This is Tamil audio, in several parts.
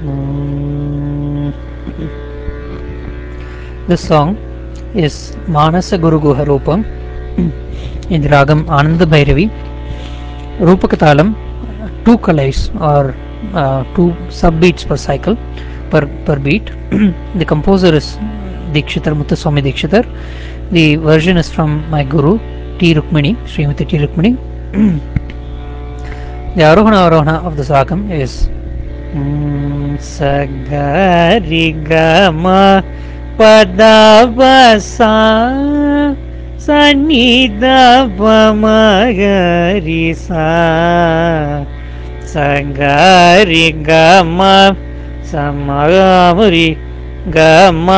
This song is Manasa Guru Guha Rupam in the Ragam Ananda Bhairavi. Rupakatalam, two kalais or uh, two subbeats per cycle, per, per beat. the composer is Dikshitar Muthuswami Dikshitar. The version is from my Guru T. Rukmini, Srimati T. Rukmini. the Arohana Arohana of this Ragam is சகரிகம பதவசா சன்னிதபமகரிசா சகரிகம சமகமுரி கம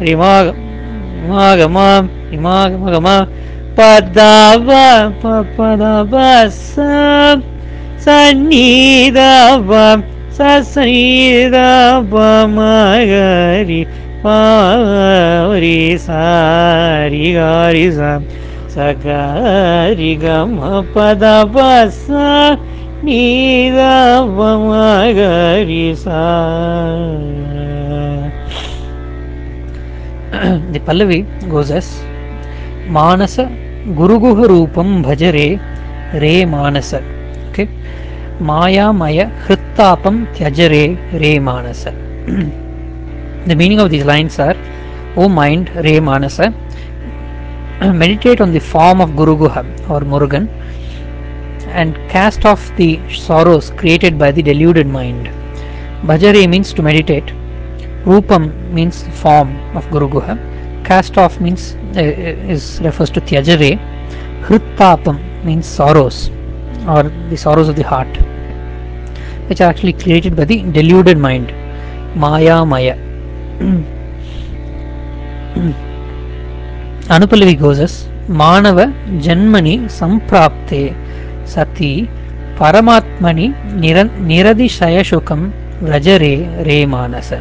ரிமாக மாகமா இமாகமகமா பதவ பதவச சன்னிதபம் Magama Rimagama Padava Padavasa Sanida Sasanida Pamagari Pari Sari Gari Sa Sagari Gama Pada Pasa Nida Pamagari Sa The Pallavi goes as Manasa Guruguha Rupam Bhajare Re Manasa Okay Maya Maya Hrittapam Tyajare Re Manasa The meaning of these lines are O mind, Re Manasa, meditate on the form of Guru Guha or Murugan and cast off the sorrows created by the deluded mind. Bhajare means to meditate, Rupam means form of Guru Guha, cast off means uh, is refers to Tyajare, Hrittapam means sorrows or the sorrows of the heart, which are actually created by the deluded mind. Maya Maya. Anupallavi goes Manava Janmani Samprapte Sati Paramatmani Niradishaya Shukam Re Manasa.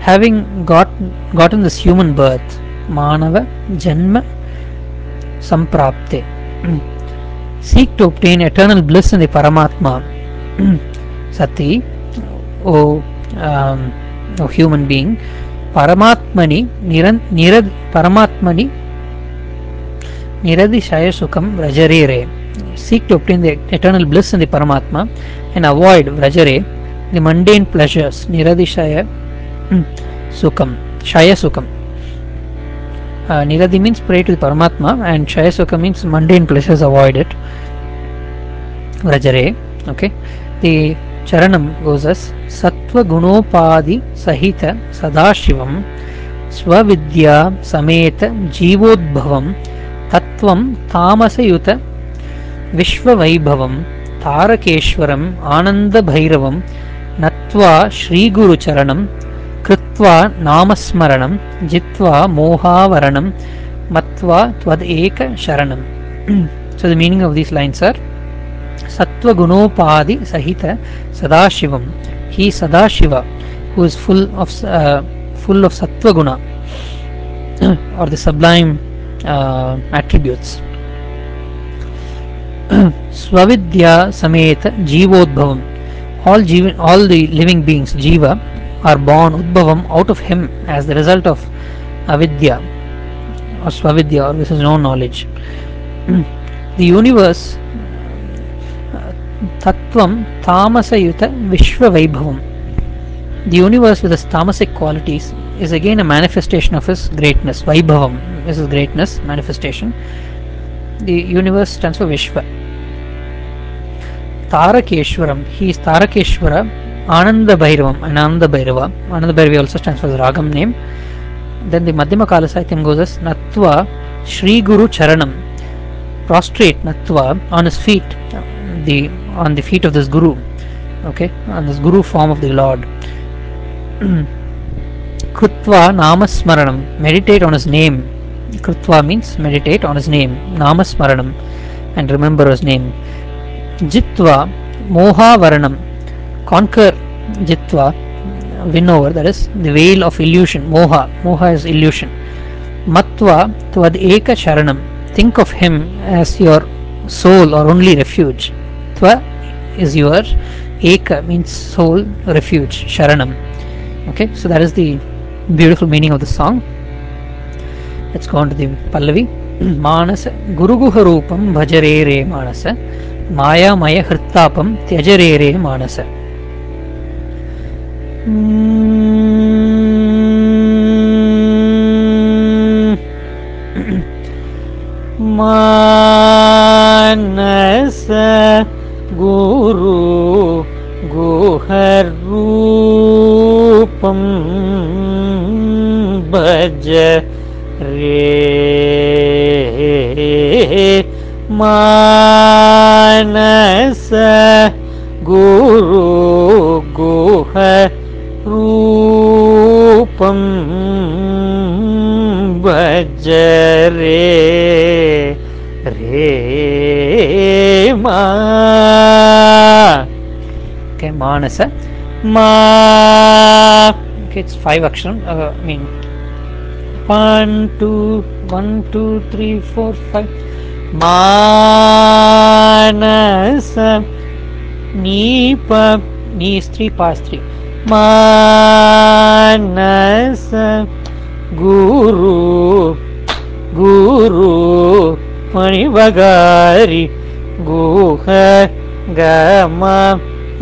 Having got, gotten this human birth, Manava Janma Samprapte. Seek to obtain eternal bliss in the Paramatma. Sati, O um, of human being paramatmani niran, nirad paramatmani niradishaya sukam vrajare seek to obtain the eternal bliss in the paramatma and avoid vrajare the mundane pleasures niradishaya sukam shaya sukam uh, niradi means pray to the paramatma and shaya sukam means mundane pleasures avoid it vrajare okay ते चरणं गोजस् सत्त्वगुणोपाधिसहित सदाशिवं स्वविद्या समेत जीवोद्भवं तत्त्वं तामसयुत विश्ववैभवं तारकेश्वरम् आनन्दभैरवं नत्वा श्रीगुरुचरणं कृत्वा नामस्मरणं जित्वा मोहावरणं मत्वा त्वदेकशरणं so the meaning of these lines are सत्वगुणोपाधि सहित Sadashiva. He Sadashiva who is full of full of सत्वगुण और द सब्लाइम एट्रीब्यूट्स स्वविद्या समेत जीवोद्भव। ऑल जीव ऑल द लिविंग बीइंग्स जीव आर बॉर्न उद्भव out of him as the result of अविद्या और स्वविद्या और this is no knowledge the universe Tamasayuta Vishwa Vaibhavam. The universe with its tamasic qualities is again a manifestation of his greatness. Vaibhavam is his greatness, manifestation. The universe stands for Vishwa. Tarakeshwaram, he is Tarakeshwara, Ananda Bhairavam, Ananda Bhairava. Ananda Bhairava also stands for the Ragam name. Then the Madhyama Kala Sahityam goes as Natva Shri Guru Charanam. Prostrate Natva on his feet, the on the feet of this Guru, okay, on this Guru form of the Lord. Krutva Namasmaranam, meditate on his name. Krutva means meditate on his name. Namasmaranam, and remember his name. Jitva Moha Varanam, conquer Jitva, win over, that is the veil of illusion. Moha, Moha is illusion. Matva Tvad Eka Sharanam, think of him as your soul or only refuge. Tva is your Eka means soul, refuge, Sharanam. Okay, so that is the beautiful meaning of the song. Let's go on to the Pallavi. Manasa Guruguha Rupam Bhajare Re Manasa Maya Maya Hrittapam Tyajare Re Manasa. मानस गुरु गुहरूपं भज रे मानस गुरु गुह रूपं भज रे रे मे। मानस मिट्स फाइव अक्षर mean one two one two three four five मानस नी प स्त्री पा स्त्री मानस गुरु गुरु मणिबगारि गुह गम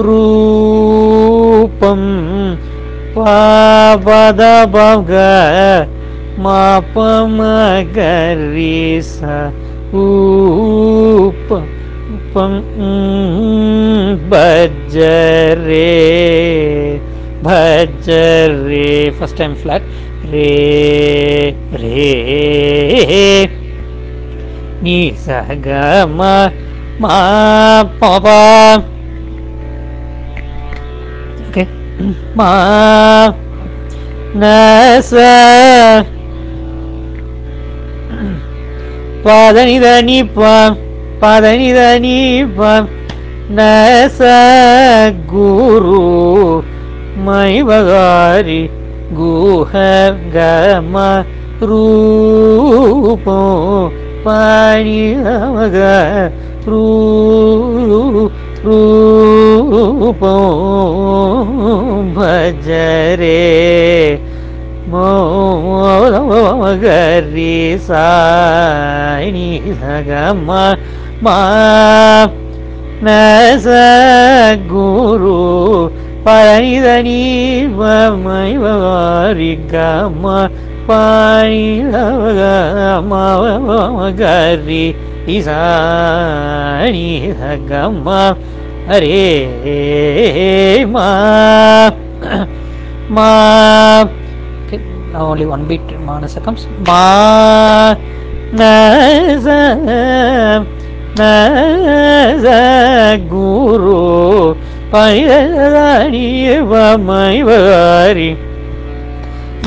रूपं पापदभग मापमगरिस ऊप बजरे भजरे फ़र्स्ट टाइम फ्लैट रे रे। நிசகம மாபா ஓகே மா நச பாதனித நீப்பம் பாதனித நீப்பம் நச குரு மைவகாரி குஹ கம ரூபோ పాణిమగ రూపం భజరే మౌలమగరి సాణి సగమ మా నస గురు పరణిదని మమ ಪಾಣಿ ಈಸಾಣಿ ಗಮ್ಮ ಹರೇ ಮಾ ಮಾ now only one beat manasa comes ma nasa nasa guru pairani vamai vari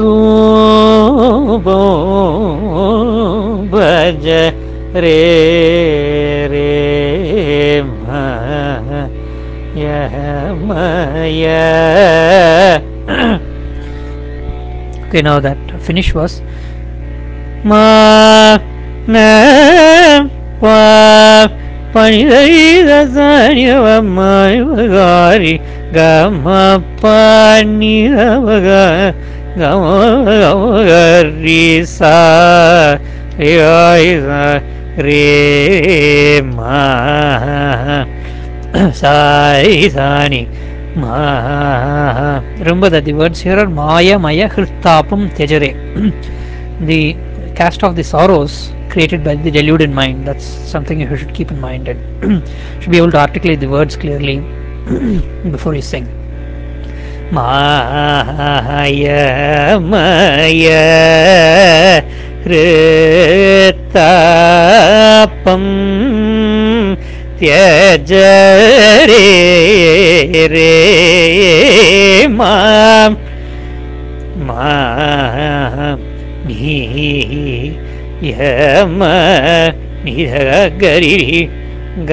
RuPay பஜ ரே ரே மய Okay, now that finish was மா ந ப பணிதனியவமாரி ri sa yoi sa re ma sa sani ma remember that the words here are maya maya hristapam tejare the cast of the sorrows created by the deluded mind that's something you should keep in mind and should be able to articulate the words clearly before you sing. மாயமய ஹிருத்தாபம் தியஜரே மாம் மாம் நீ யம நிரகரி க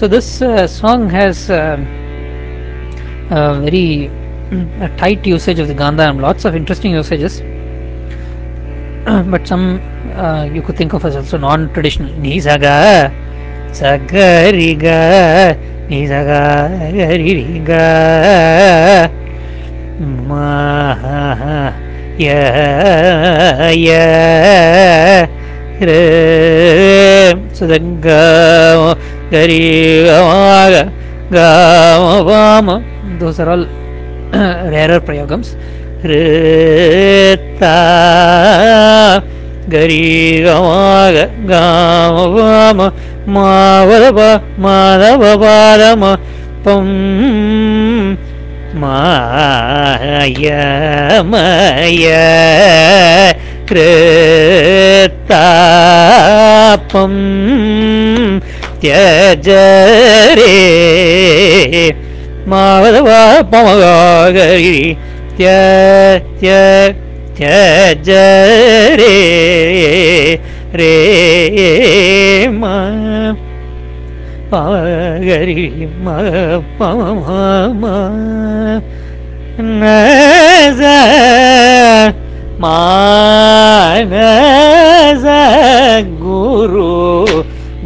So this uh, song has um, a very mm, a tight usage of the Gandham, lots of interesting usages, uh, but some uh, you could think of as also non-traditional. Nisaga, sagariga, nisagariga, ma ya ya. So the uh, गरी गम दोस आर ऑल रेरर प्रयोगम्स ரித்தா கரீகமாக காமபாம மாவதப மாதவபாதம பம் மாயமய கிருத்தாப்பம் தியஜரே மாவதவ பமகாகரி திய திய தியஜரே ரே மா பகரி ம பம ம நச மானச குரு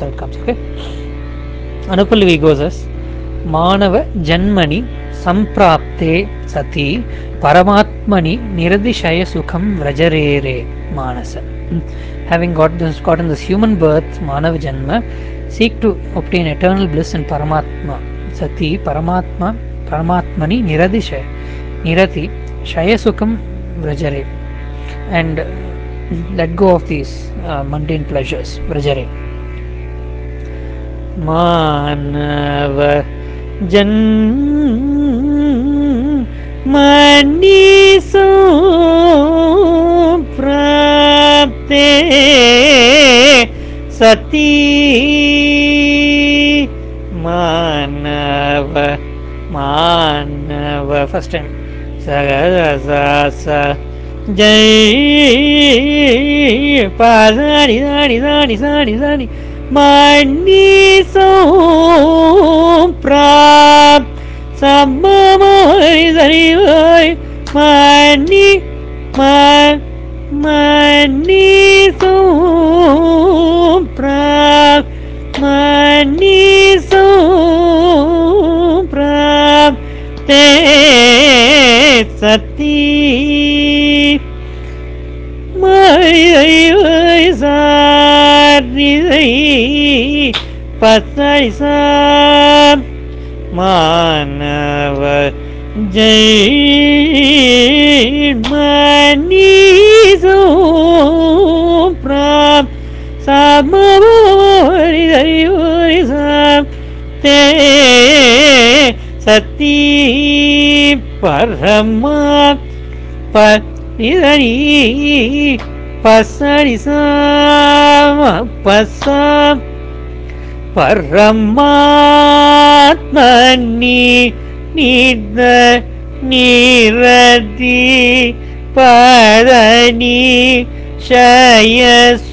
That's how it comes. Okay. Anupallavi goes as Manava Janmani Samprapte Sati Paramatmani Niradishaya Sukham Vrajarere Manasa. Having got this, gotten this human birth, Manava Janma, seek to obtain eternal bliss in Paramatma. Sati Paramatma Paramatmani Niradishaya Nirati Shaya Sukham Vrajare. And uh, let go of these uh, mundane pleasures. Vrajare. மாணவ ஜன்மணிசோ பிராப்தே சதி மாணவ மாணவ ஃபஸ்ட் டைம் சகச ஜெய் பாடி சாடி சாடி சாடி சாடி my knees prop some my knee my my knees prop my knees prop te sati சாரிதை பத்தை சார் மாணவ ஜெய்மணி பிராம் சாமோரிதை சாம் தே சத்தி பரமா ப இதழி பசடி பச பரமாத்மி நீத நீரதி பழனி சயசூகம்.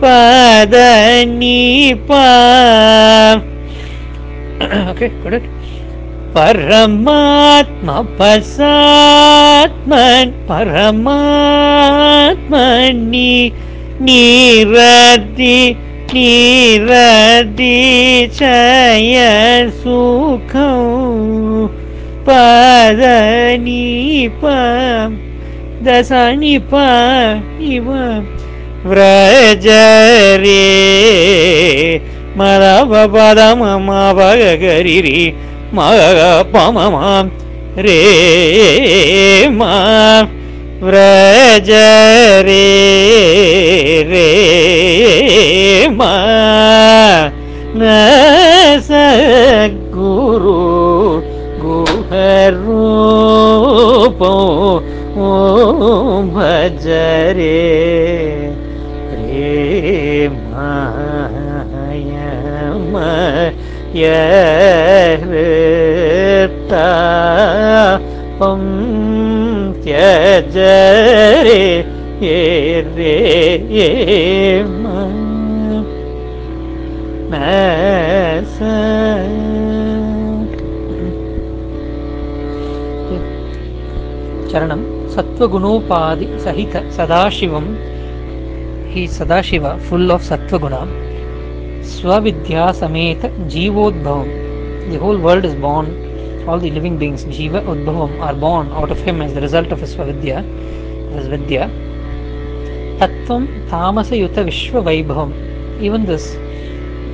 பதனி பா okay, got. பரமாத்ம பசாத்மன் பரமாத்மனி நீரதி நீரதி சய சுகம். பதனி பம் தசனி பிவம் விரஜரே மதபதம மபகரிரி पद मम भगरिरि म प मम रे मा व्रज रे रे मा न स गुरु गुहरू भज रे रे यता त्यज ம் ത്യജരി சரணம். சத்வகுணோபாதி சகித Sadasivam. He Sadashiva full of சத்வகுணா Swavidya Samet Jeevodbhavam. The whole world is born, all the living beings, Jiva Udbhavam, are born out of him as the result of his Swavidya, his Vidya. Tattvam Tamasa Yuta Vishwa Vaibhavam. Even this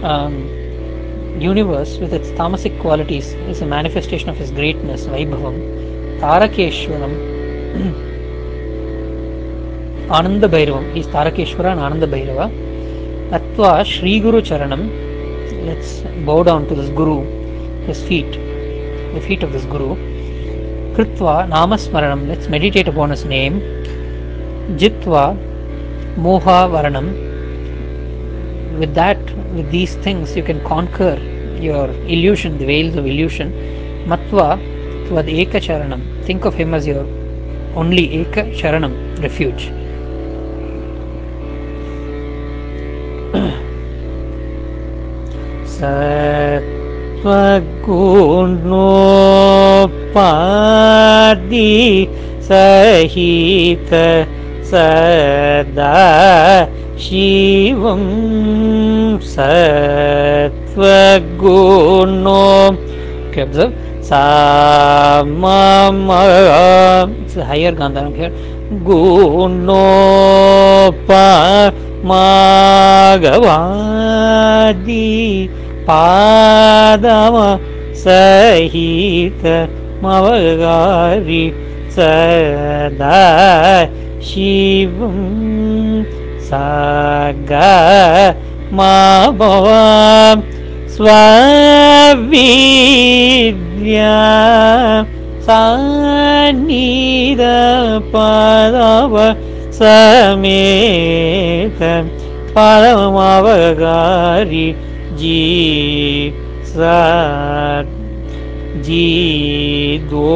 um, universe with its tamasic qualities is a manifestation of his greatness, Vaibhavam. Tarakeshwaram. Ananda Bhairavam. He is Tarakeshwara and Ananda Bhairava atva shri guru charanam. Let's bow down to this guru his feet the feet of this guru. Kritva namasmaranam. Let's meditate upon his name. Jitva moha varanam with that with these things you can conquer your illusion the veils of illusion. Matva tvad eka charanam think of him as your only eka charanam refuge सत्त्वगुणोपादि सहित सदा शिवं सत्त्वगुणो okay, observe samama it's a higher gandharam here gunopa magavadi padama सहित मवगारि सदा शिवं साग मा भवा स्वविद्या सानिद पदव समेत पदमवगारि जी सा जी दो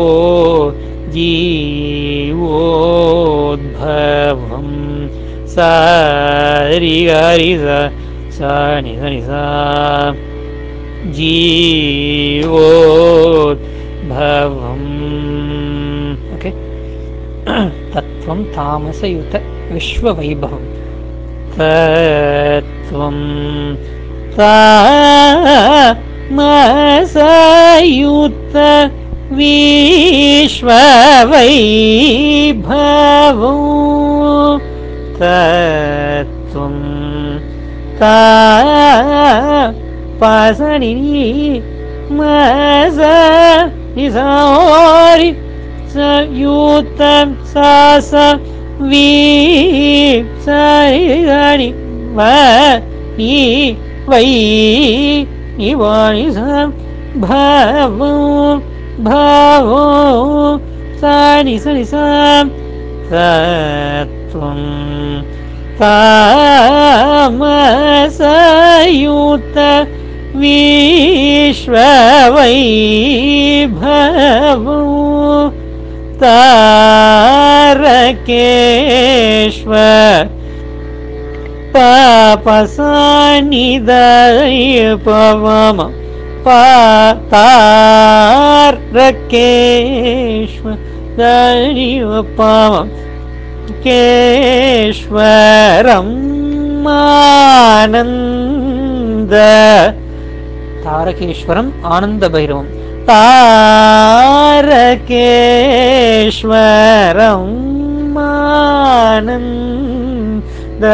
जीवोद्भवं। सारि हरि सा नि नि सा। जीवोद्भवम् okay तत्त्वं तामसयुत विश्ववैभवम् तत्त्वं तामसयुत विश्ववैभवो तत्त्वं ता पासनि मस निसारि सयुतं सा स वि सरि व नि त्वयि वै भावो सा भव सनि सा नियुक्त विश्व वै भवो तारकेश्वर ப சாநிதய பவம பாத்தார்கேஷ்வ தரிவ பவம் கேஷ்வரம் ஆனந்த தாரகேஸ்வரம் ஆனந்த பைரவம் தாரகேஸ்வரம் ஆனந்த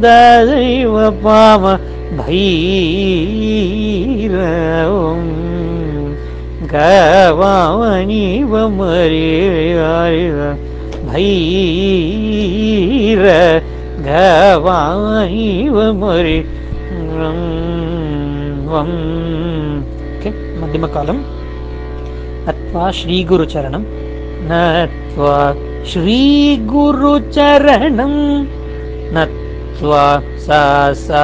दैव पाव भैरवं गवानिवमरिव भैर गवानिवमरि मध्यमकालम् अथवा श्रीगुरुचरणं न त्वा श्रीगुरुचरणं न नत्वा सा सा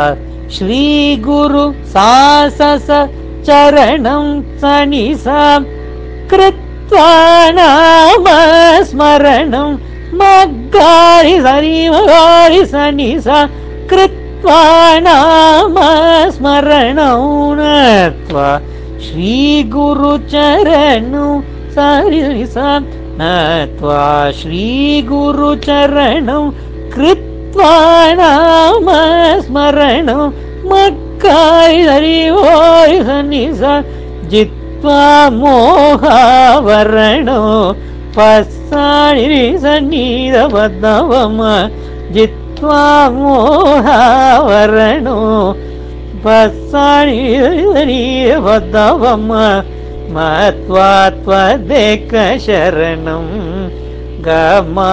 श्रीगुरु सा स चरणं सनि सा कृत्वा नाम स्मरणं मग्गारि सरि मगारि सनि सा कृत्वा स्मरणं नत्वा श्रीगुरुचरणं सरि सा नत्वा श्रीगुरुचरणं कृत्वा வாழாம ஸ்மரணம் மக்காய் அறிவோய் ஹனிசா. ஜித்வா மோகாவரணோ பசாணி சந்நீதபதவம ஜித்வா மோகாவரணோ பசாணி சந்நீதபதவம மத்வாத்வ தேக்க சரணம். கமா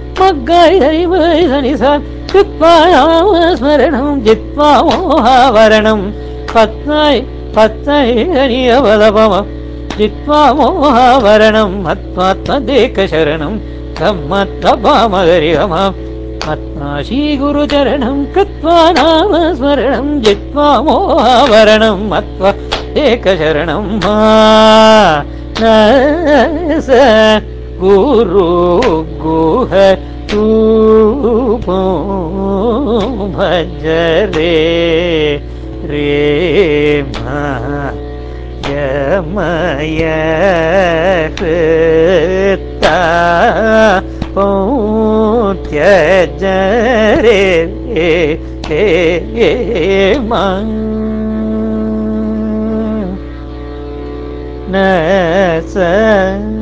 மக்காய்தறிவுதனிசான் ஸ்மரணம் ஜித்வா மோகாவரணம். பத்மாய் பத்தைரியவலபம ஜித்வா மோகாவரணம். மத்மாத்ம தேகசரணம் தம்மத்தபாமகரிகமாம் மத்மாஷீகுருச்சரணம் கிருத்வா நாமஸ்மரணம் ஜித்வா மோகாவரணம். மத்வா ஏகசரணம் மா गम मत्वा श्रीगुरुचरणं कृत्वा नाम स्मरणं जित्वा मोहावरणं मत्वा एकशरणं मा न स गुरु गुह रूपो भज रे रे मा यमय कृता त्यज रे हे मा न स